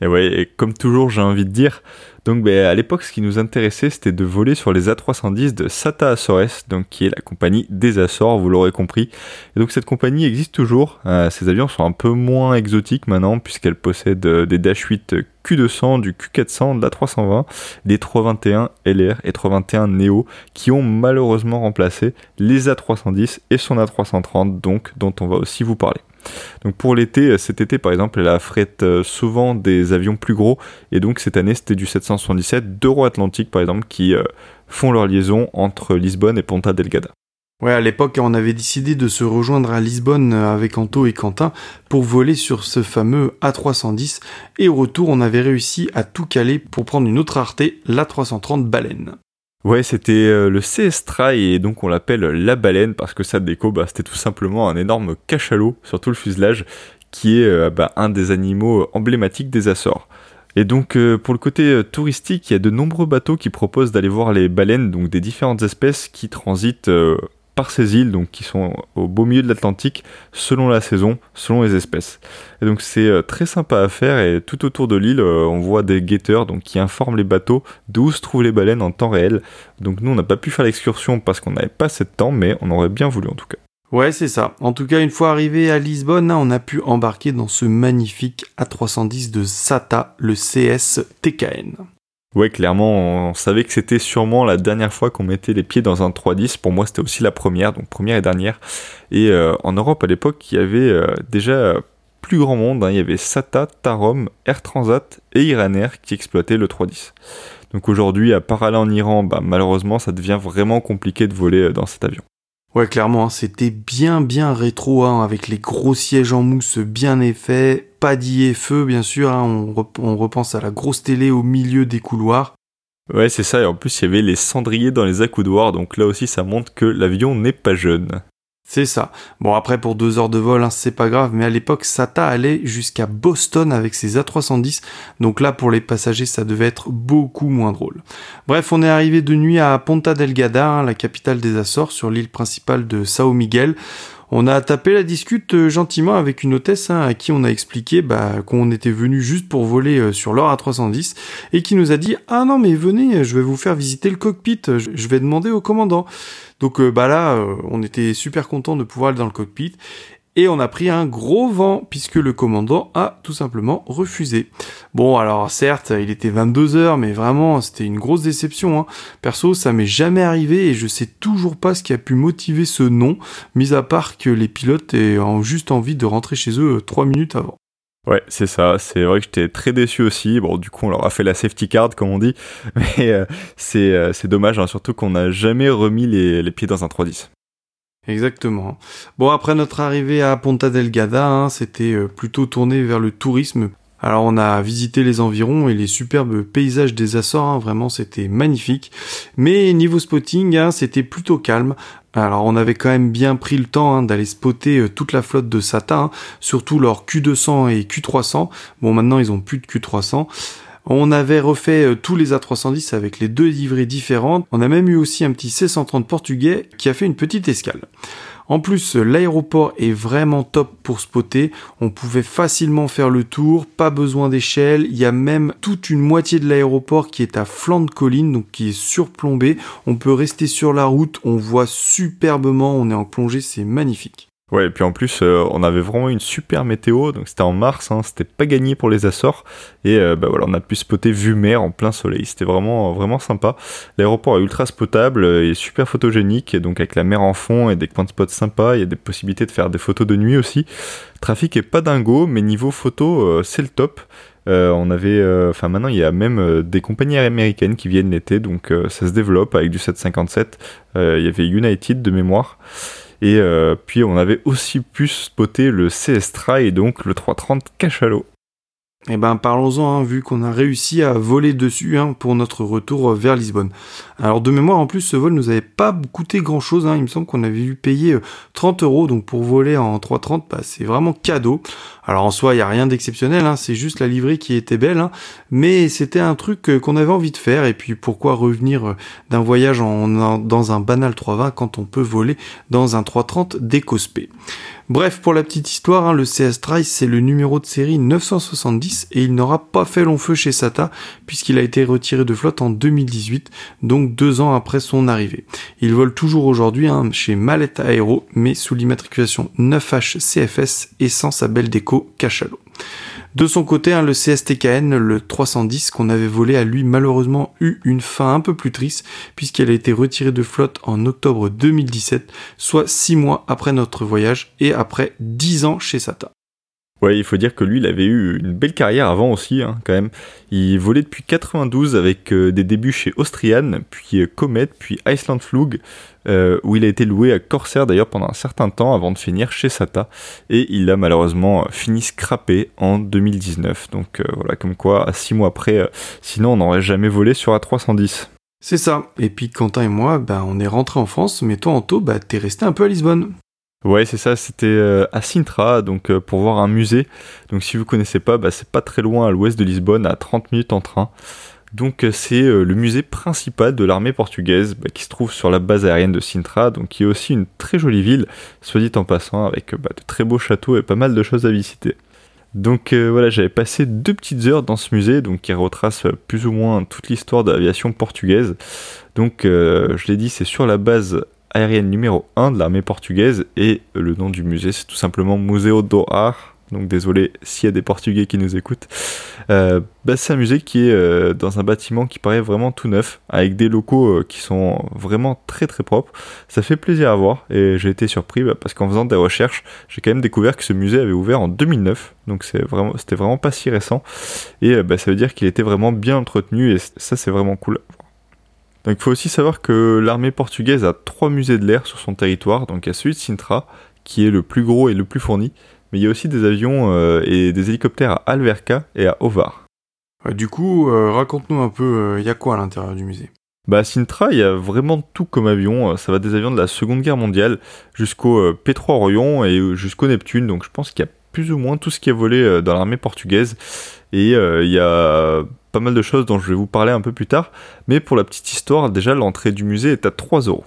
Et ouais, et comme toujours, j'ai envie de dire, donc ben, à l'époque, ce qui nous intéressait, c'était de voler sur les A310 de SATA Azores, donc qui est la compagnie des Açores, vous l'aurez compris. Et donc cette compagnie existe toujours. Euh, ces avions sont un peu moins exotiques maintenant, puisqu'elle possède euh, des Dash 8 Q200, du Q400, de l'A320, des 321 LR et 321 Neo, qui ont malheureusement remplacé les A310 et son A330, donc dont on va aussi vous parler. Donc pour l'été, cet été par exemple, elle affrète euh, souvent des avions plus gros et donc cette année c'était du 777 d'Euro-Atlantique par exemple qui euh, font leur liaison entre Lisbonne et Ponta Delgada. Ouais, à l'époque, on avait décidé de se rejoindre à Lisbonne euh, avec Anto et Quentin pour voler sur ce fameux A310 et au retour, on avait réussi à tout caler pour prendre une autre arté, l'A330 Baleine. Ouais, c'était euh, le CS Try et donc on l'appelle la baleine parce que ça déco, bah, c'était tout simplement un énorme cachalot sur tout le fuselage qui est bah, un des animaux emblématiques des Açores. Et donc euh, pour le côté touristique, il y a de nombreux bateaux qui proposent d'aller voir les baleines, donc des différentes espèces qui transitent par ces îles, donc qui sont au beau milieu de l'Atlantique, selon la saison, selon les espèces. Et donc c'est euh, très sympa à faire et tout autour de l'île, euh, on voit des guetteurs donc qui informent les bateaux d'où se trouvent les baleines en temps réel. Donc nous on n'a pas pu faire l'excursion parce qu'on n'avait pas assez de temps, mais on aurait bien voulu en tout cas. Ouais, c'est ça. En tout cas, une fois arrivé à Lisbonne, on a pu embarquer dans ce magnifique A310 de SATA, le CS TKN. Ouais, clairement, on savait que c'était sûrement la dernière fois qu'on mettait les pieds dans un 310. Pour moi, c'était aussi la première, donc première et dernière. Et euh, en Europe, à l'époque, il y avait euh, déjà plus grand monde. Hein. Il y avait SATA, Tarom, Air Transat et Iranair qui exploitaient le 310. Donc aujourd'hui, à part aller en Iran, bah, malheureusement, ça devient vraiment compliqué de voler euh, dans cet avion. Ouais, clairement, hein, c'était bien bien rétro, hein, avec les gros sièges en mousse bien effets, pas feu bien sûr, hein, on, on, repense à la grosse télé au milieu des couloirs. Ouais, c'est ça, et en plus il y avait les cendriers dans les accoudoirs, donc là aussi ça montre que l'avion n'est pas jeune. C'est ça. Bon après pour deux heures de vol, hein, c'est pas grave, mais à l'époque SATA allait jusqu'à Boston avec ses A310, donc là pour les passagers ça devait être beaucoup moins drôle. Bref, on est arrivé de nuit à Ponta Delgada, hein, la capitale des Açores, sur l'île principale de Sao Miguel. On a tapé la discute euh, gentiment avec une hôtesse hein, à qui on a expliqué bah, qu'on était venu juste pour voler euh, sur l'or à 310 et qui nous a dit ah non mais venez je vais vous faire visiter le cockpit je vais demander au commandant. Donc euh, bah là on était super content de pouvoir aller dans le cockpit et on a pris un gros vent puisque le commandant a tout simplement refusé. Bon alors certes il était 22 heures mais vraiment c'était une grosse déception. Hein. Perso ça m'est jamais arrivé et je sais toujours pas ce qui a pu motiver ce non, mis à part que les pilotes aient juste envie de rentrer chez eux euh, trois minutes avant. Ouais, c'est ça. C'est vrai que j'étais très déçu aussi. Bon, du coup, on leur a fait la safety card, comme on dit. Mais euh, euh, c'est dommage, hein, surtout qu'on n'a jamais remis les, les pieds dans un 310. Exactement. Bon, après notre arrivée à Ponta Delgada, hein, c'était euh, plutôt tourné vers le tourisme. Alors on a visité les environs et les superbes paysages des Açores, hein, vraiment c'était magnifique. Mais niveau spotting, hein, c'était plutôt calme. Alors on avait quand même bien pris le temps d'aller spotter euh, toute la flotte de SATA, surtout leur Q200 et Q300. Bon maintenant ils ont plus de Q300. On avait refait euh, tous les A310 avec les deux livrées différentes. On a même eu aussi un petit C130 portugais qui a fait une petite escale. En plus, l'aéroport est vraiment top pour spotter. On pouvait facilement faire le tour, pas besoin d'échelle. Il y a même toute une moitié de l'aéroport qui est à flanc de colline, donc qui est surplombé. On peut rester sur la route, on voit superbement, on est en plongée, c'est magnifique. Ouais, et puis en plus, euh, on avait vraiment une super météo, donc c'était en mars, hein, c'était pas gagné pour les Açores, et euh, bah voilà, on a pu spotter vue mer en plein soleil, c'était vraiment vraiment sympa. L'aéroport est ultra spotable et super photogénique, donc avec la mer en fond et des points de spot sympas, il y a des possibilités de faire des photos de nuit aussi. trafic est pas dingo, mais niveau photo, euh, c'est le top. on avait, enfin maintenant il y a même des compagnies américaines qui viennent l'été, donc ça se développe avec du 757. il y avait United de mémoire. Et euh, puis on avait aussi pu spotter le CS Try et donc le 330 Cachalot. Eh ben parlons-en, hein, vu qu'on a réussi à voler dessus hein, pour notre retour vers Lisbonne. Alors de mémoire, en plus, ce vol nous avait pas coûté grand-chose. Hein. Il me semble qu'on avait dû payer 30 euh, euros, donc pour voler en 330, bah, c'est vraiment cadeau. Alors en soi, il y a rien d'exceptionnel, hein. c'est juste la livrée qui était belle, mais c'était un truc euh, qu'on avait envie de faire. Et puis pourquoi revenir euh, d'un voyage dans un banal 320 quand on peut voler dans un 330 d'EcoSP Bref, pour la petite histoire, hein, le CS Trice c'est le numéro de série 970 et il n'aura pas fait long feu chez SATA puisqu'il a été retiré de flotte en 2018, donc deux ans après son arrivée. Il vole toujours aujourd'hui hein, chez Mallet Aero, mais sous l'immatriculation 9H CFS et sans sa belle déco Cachalot. De son côté, hein, le CSTKN, le 310 qu'on avait volé, a lui malheureusement eu une fin un peu plus triste puisqu'elle a été retirée de flotte en octobre 2017, soit 6 mois après notre voyage et après 10 ans chez SATA. Ouais, il faut dire que lui, il avait eu une belle carrière avant aussi, hein, quand même. Il volait depuis 92 avec euh, des débuts chez Austrian, puis euh, Comet, puis Iceland Flug, euh, où il a été loué à Corsair d'ailleurs pendant un certain temps avant de finir chez SATA. Et il a malheureusement fini scrappé en 2019. Donc voilà, comme quoi, à 6 mois après, sinon on n'aurait jamais volé sur A310. C'est ça. Et puis Quentin et moi, bah, on est rentré en France, mais toi Anto, bah, t'es resté un peu à Lisbonne. Ouais, c'est ça, c'était euh, à Sintra, donc euh, pour voir un musée. Donc si vous connaissez pas, bah, c'est pas très loin à l'ouest de Lisbonne, à 30 minutes en train. Donc euh, c'est le musée principal de l'armée portugaise bah, qui se trouve sur la base aérienne de Sintra, donc qui est aussi une très jolie ville, soit dit en passant, avec bah, de très beaux châteaux et pas mal de choses à visiter. Donc voilà, j'avais passé deux petites heures dans ce musée, donc qui retrace plus ou moins toute l'histoire de l'aviation portugaise. Donc je l'ai dit, c'est sur la base aérienne numéro 1 de l'armée portugaise et le nom du musée c'est tout simplement Museo do Ar. Donc désolé s'il y a des Portugais qui nous écoutent. Euh, bah, c'est un musée qui est euh, dans un bâtiment qui paraît vraiment tout neuf, avec des locaux euh, qui sont vraiment très très propres. Ça fait plaisir à voir et j'ai été surpris bah, parce qu'en faisant des recherches, j'ai quand même découvert que ce musée avait ouvert en 2009, donc c'est vraiment, c'était vraiment pas si récent. Et bah, ça veut dire qu'il était vraiment bien entretenu et ça c'est vraiment cool. Donc il faut aussi savoir que l'armée portugaise a trois musées de l'air sur son territoire. Donc il y a celui de Sintra, qui est le plus gros et le plus fourni, mais il y a aussi des avions euh, et des hélicoptères à Alverca et à Ovar. du coup, euh, raconte-nous un peu, il y a quoi à l'intérieur du musée? Bah à Sintra, il y a vraiment tout comme avion. Ça va des avions de la Seconde Guerre mondiale jusqu'au P3 Orion et jusqu'au Neptune. Donc je pense qu'il y a plus ou moins tout ce qui a volé dans l'armée portugaise. Et il y a pas mal de choses dont je vais vous parler un peu plus tard. Mais pour la petite histoire, déjà l'entrée du musée est à 3 euros.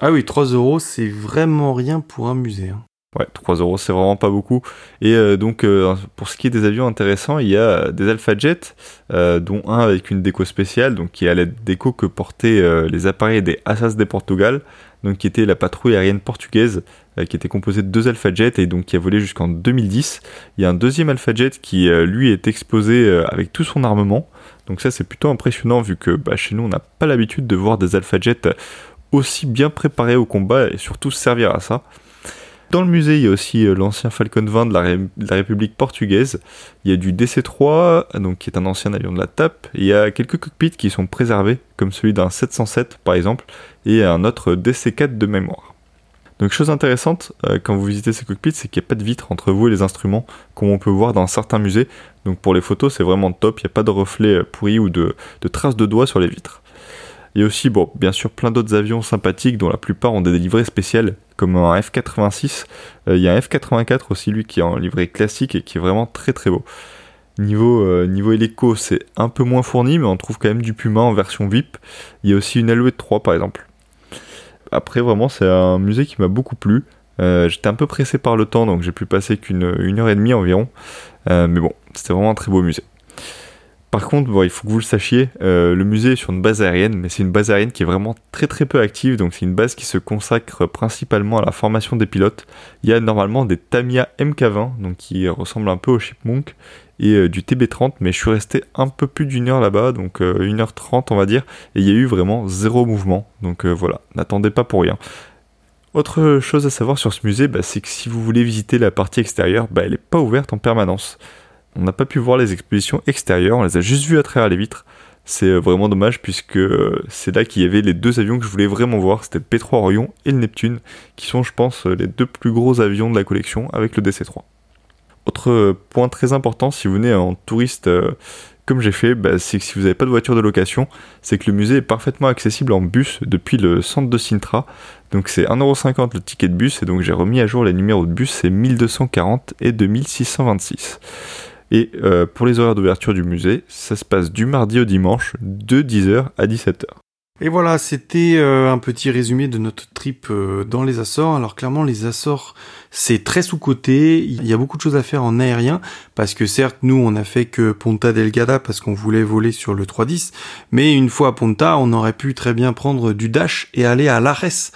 Ah oui, 3 euros, c'est vraiment rien pour un musée. Hein. Ouais, 3 euros, c'est vraiment pas beaucoup. Et euh, donc, euh, pour ce qui est des avions intéressants, il y a des Alpha Jet, euh, dont un avec une déco spéciale, donc qui est à l'aide déco que portaient les appareils des Assas de Portugal, donc qui était la patrouille aérienne portugaise, qui était composée de deux Alpha Jet et donc qui a volé jusqu'en 2010. Il y a un deuxième Alpha Jet qui, lui, est exposé avec tout son armement. Donc ça, c'est plutôt impressionnant vu que bah, chez nous, on n'a pas l'habitude de voir des Alpha Jet aussi bien préparés au combat et surtout servir à ça. Dans le musée, il y a aussi euh, l'ancien Falcon 20 de la, République portugaise. Il y a du DC-3, donc qui est un ancien avion de la TAP. Il y a quelques cockpits qui sont préservés, comme celui d'un 707 par exemple, et un autre DC-4 de mémoire. Donc chose intéressante euh, quand vous visitez ces cockpits, c'est qu'il n'y a pas de vitre entre vous et les instruments, comme on peut voir dans certains musées. Donc pour les photos, c'est vraiment top, il n'y a pas de reflets euh, pourris ou de traces de doigts sur les vitres. Il y a aussi, bon, bien sûr, plein d'autres avions sympathiques dont la plupart ont des livrées spéciales, comme un F-86. Euh, il y a un F-84 aussi, lui, qui est en livrée classique et qui est vraiment très très beau. Niveau, euh, niveau c'est un peu moins fourni, mais on trouve quand même du Puma en version VIP. Il y a aussi une Alouette 3 par exemple. Après, vraiment, c'est un musée qui m'a beaucoup plu. Euh, j'étais un peu pressé par le temps, donc j'ai pu passer qu'une heure et demie environ. mais bon, c'était vraiment un très beau musée. Par contre, il faut que vous le sachiez, euh, le musée est sur une base aérienne, mais c'est une base aérienne qui est vraiment très très peu active, donc c'est une base qui se consacre principalement à la formation des pilotes. Il y a normalement des Tamiya MK20, donc qui ressemblent un peu au Chipmunk, et euh, du TB30, mais je suis resté un peu plus d'une heure là-bas, donc 1h30 euh, on va dire, et il y a eu vraiment zéro mouvement, donc voilà, n'attendez pas pour rien. Autre chose à savoir sur ce musée, bah, c'est que si vous voulez visiter la partie extérieure, bah, elle n'est pas ouverte en permanence. On n'a pas pu voir les expositions extérieures, on les a juste vues à travers les vitres. C'est euh, vraiment dommage puisque euh, c'est là qu'il y avait les deux avions que je voulais vraiment voir, c'était le P3 Orion et le Neptune, qui sont je pense les deux plus gros avions de la collection avec le DC-3. Autre euh, point très important, si vous venez en touriste comme j'ai fait, bah, c'est que si vous n'avez pas de voiture de location, c'est que le musée est parfaitement accessible en bus depuis le centre de Sintra. Donc c'est 1,50€ le ticket de bus et donc j'ai remis à jour les numéros de bus, c'est 1240 et 2626. Et euh, pour les horaires d'ouverture du musée, ça se passe du mardi au dimanche de 10h à 17h. Et voilà, c'était euh, un petit résumé de notre trip euh, dans les Açores. Alors clairement, les Açores, c'est très sous-coté. Il y a beaucoup de choses à faire en aérien, parce que certes, nous, on a fait que Ponta Delgada parce qu'on voulait voler sur le 310, mais une fois à Ponta, on aurait pu très bien prendre du Dash et aller à l'Ares.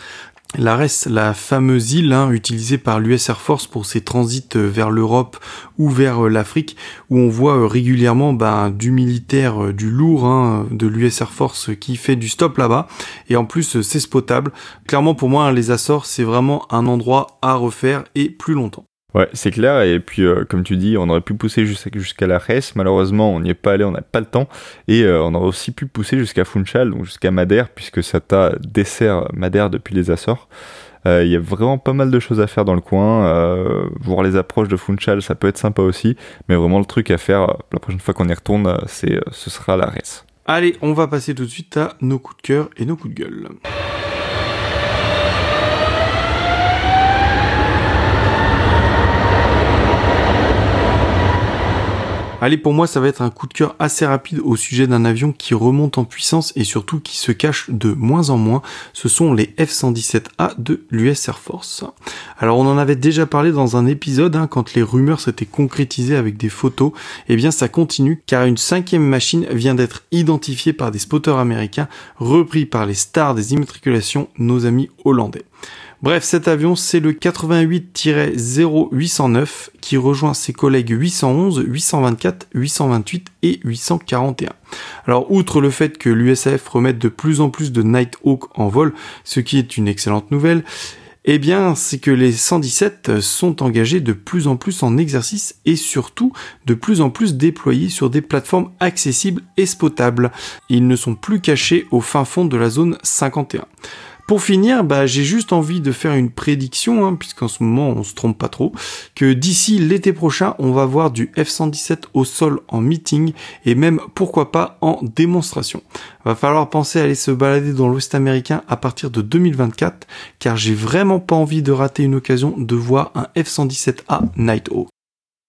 L'Ares, la fameuse île hein, utilisée par l'US Air Force pour ses transits euh, vers l'Europe ou vers euh, l'Afrique, où on voit euh, régulièrement ben, du militaire, du lourd hein, de l'US Air Force qui fait du stop là-bas. Et en plus, c'est spotable. Clairement, pour moi, les Açores, c'est vraiment un endroit à refaire et plus longtemps. Ouais, c'est clair. Et puis, euh, comme tu dis, on aurait pu pousser jusqu'à la Res. Malheureusement, on n'y est pas allé, on n'a pas le temps. Et euh, on aurait aussi pu pousser jusqu'à Funchal, donc jusqu'à Madère, puisque ça t'a dessert Madère depuis les Açores. Euh, il y a vraiment pas mal de choses à faire dans le coin. voir les approches de Funchal, ça peut être sympa aussi. Mais vraiment, le truc à faire la prochaine fois qu'on y retourne, c'est, ce sera la Res. Allez, on va passer tout de suite à nos coups de cœur et nos coups de gueule. Allez, pour moi, ça va être un coup de cœur assez rapide au sujet d'un avion qui remonte en puissance et surtout qui se cache de moins en moins. Ce sont les F-117A de l'US Air Force. Alors, on en avait déjà parlé dans un épisode, hein, quand les rumeurs s'étaient concrétisées avec des photos. Eh bien, ça continue, car une cinquième machine vient d'être identifiée par des spotters américains, repris par les stars des immatriculations, nos amis hollandais. Bref, cet avion, c'est le 88-0809 qui rejoint ses collègues 811, 824, 828 et 841. Alors, outre le fait que l'USAF remette de plus en plus de Nighthawk en vol, ce qui est une excellente nouvelle, Eh bien, c'est que les 117 sont engagés de plus en plus en exercice et surtout de plus en plus déployés sur des plateformes accessibles et spotables. Ils ne sont plus cachés au fin fond de la zone 51. Pour finir, bah, j'ai juste envie de faire une prédiction, hein, puisqu'en ce moment on se trompe pas trop, que d'ici l'été prochain, on va voir du F-117 au sol en meeting et même pourquoi pas en démonstration. Va falloir penser à aller se balader dans l'Ouest américain à partir de 2024, car j'ai vraiment pas envie de rater une occasion de voir un F-117A Night Hawk.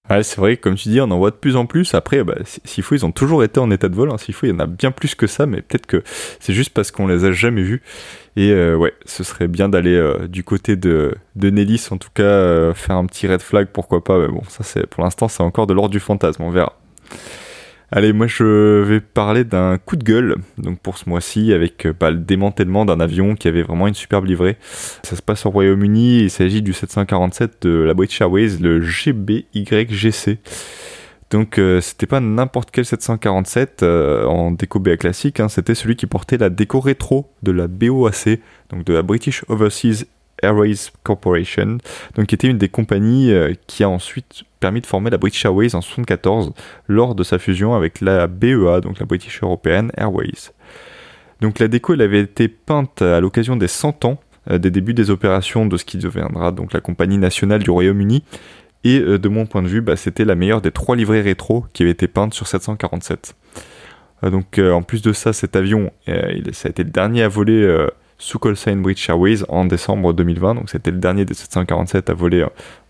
Ouais, c'est vrai, comme tu dis, on en voit de plus en plus. Après, bah, s'il faut, ils ont toujours été en état de vol. Hein. S'il faut, il y en a bien plus que ça, mais peut-être que c'est juste parce qu'on les a jamais vus. Et euh, ouais, ce serait bien d'aller euh, du côté de, de Nellis, en tout cas, euh, faire un petit red flag, pourquoi pas. Mais bon, ça, c'est pour l'instant, c'est encore de l'ordre du fantasme, on verra. Allez, moi je vais parler d'un coup de gueule, donc pour ce mois-ci, avec bah, le démantèlement d'un avion qui avait vraiment une superbe livrée. Ça se passe au Royaume-Uni, il s'agit du 747 de la British Airways, le GBYGC. Donc euh, c'était pas n'importe quel 747 euh, en déco BA classique, hein, c'était celui qui portait la déco rétro de la BOAC, donc de la British Overseas Airways Corporation, donc qui était une des compagnies euh, qui a ensuite permis de former la British Airways en 1974 lors de sa fusion avec la BEA, donc la British European Airways. Donc la déco elle avait été peinte à l'occasion des 100 ans des débuts des opérations de ce qui deviendra donc la compagnie nationale du Royaume-Uni et euh, de mon point de vue, bah, c'était la meilleure des trois livrées rétro qui avaient été peintes sur 747. Euh, donc euh, en plus de ça, cet avion, ça a été le dernier à voler sous Callsign British Airways en décembre 2020. Donc c'était le dernier des 747 à voler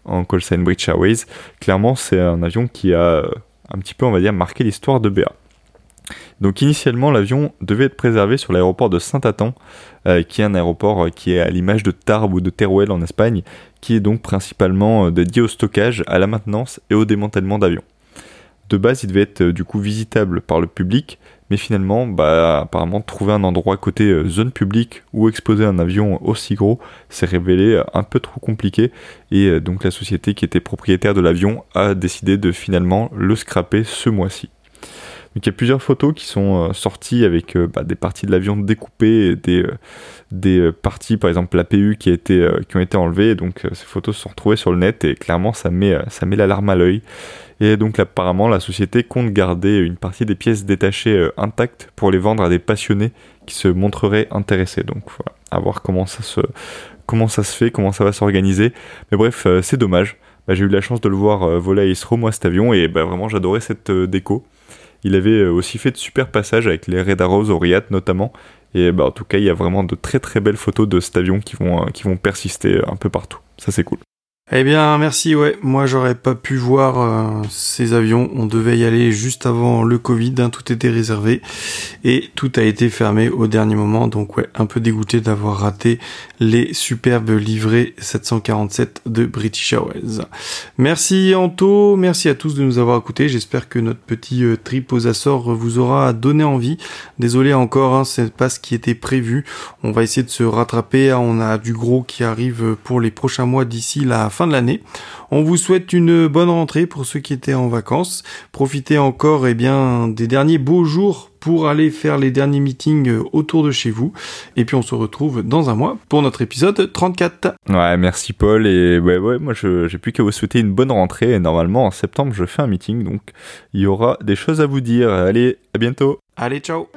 en Callsign British Airways. Clairement, c'est un avion qui a un petit peu, on va dire, marqué l'histoire de BA. Donc initialement, l'avion devait être préservé sur l'aéroport de Saint-Athan, qui est un aéroport qui est à l'image de Tarbes ou de Teruel en Espagne, qui est donc principalement euh, dédié au stockage, à la maintenance et au démantèlement d'avions. De base, il devait être euh, du coup visitable par le public, mais finalement, bah, apparemment, trouver un endroit côté euh, zone publique où exposer un avion aussi gros s'est révélé un peu trop compliqué, et donc la société qui était propriétaire de l'avion a décidé de finalement le scraper ce mois-ci. Donc il y a plusieurs photos qui sont sorties avec bah, des parties de l'avion découpées et des, des euh, parties, par exemple l'APU qui, a été, euh, qui ont été enlevées. donc euh, ces photos se sont retrouvées sur le net et clairement ça met, ça met l'alarme à l'œil. Et donc apparemment la société compte garder une partie des pièces détachées intactes pour les vendre à des passionnés qui se montreraient intéressés. Donc voilà, à voir comment ça se, comment ça se fait, comment ça va s'organiser. Mais bref, c'est dommage. Bah, j'ai eu la chance de le voir voler à Isro, moi, cet avion, et bah, vraiment j'adorais cette déco. Il avait aussi fait de super passages avec les Red Arrows au Riyadh notamment, et bah, en tout cas, il y a vraiment de très très belles photos de cet avion qui vont, euh, qui vont persister un peu partout. Ça, c'est cool. Eh bien, merci. Ouais, moi, j'aurais pas pu voir euh, ces avions. On devait y aller juste avant le Covid. Hein, tout était réservé et tout a été fermé au dernier moment. Donc, ouais, un peu dégoûté d'avoir raté les superbes livrées 747 de British Airways. Merci Anto, merci à tous de nous avoir écoutés. J'espère que notre petit euh, trip aux Açores vous aura donné envie. Désolé encore, hein, c'est pas ce qui était prévu. On va essayer de se rattraper. On a du gros qui arrive pour les prochains mois d'ici la fin de l'année. On vous souhaite une bonne rentrée pour ceux qui étaient en vacances. Profitez encore eh bien des derniers beaux jours pour aller faire les derniers meetings autour de chez vous. Et puis on se retrouve dans un mois pour notre épisode 34. Ouais, merci Paul. Et ouais, ouais moi j'ai plus qu'à vous souhaiter une bonne rentrée. Et normalement en septembre je fais un meeting, donc il y aura des choses à vous dire. Allez, à bientôt. Allez, ciao.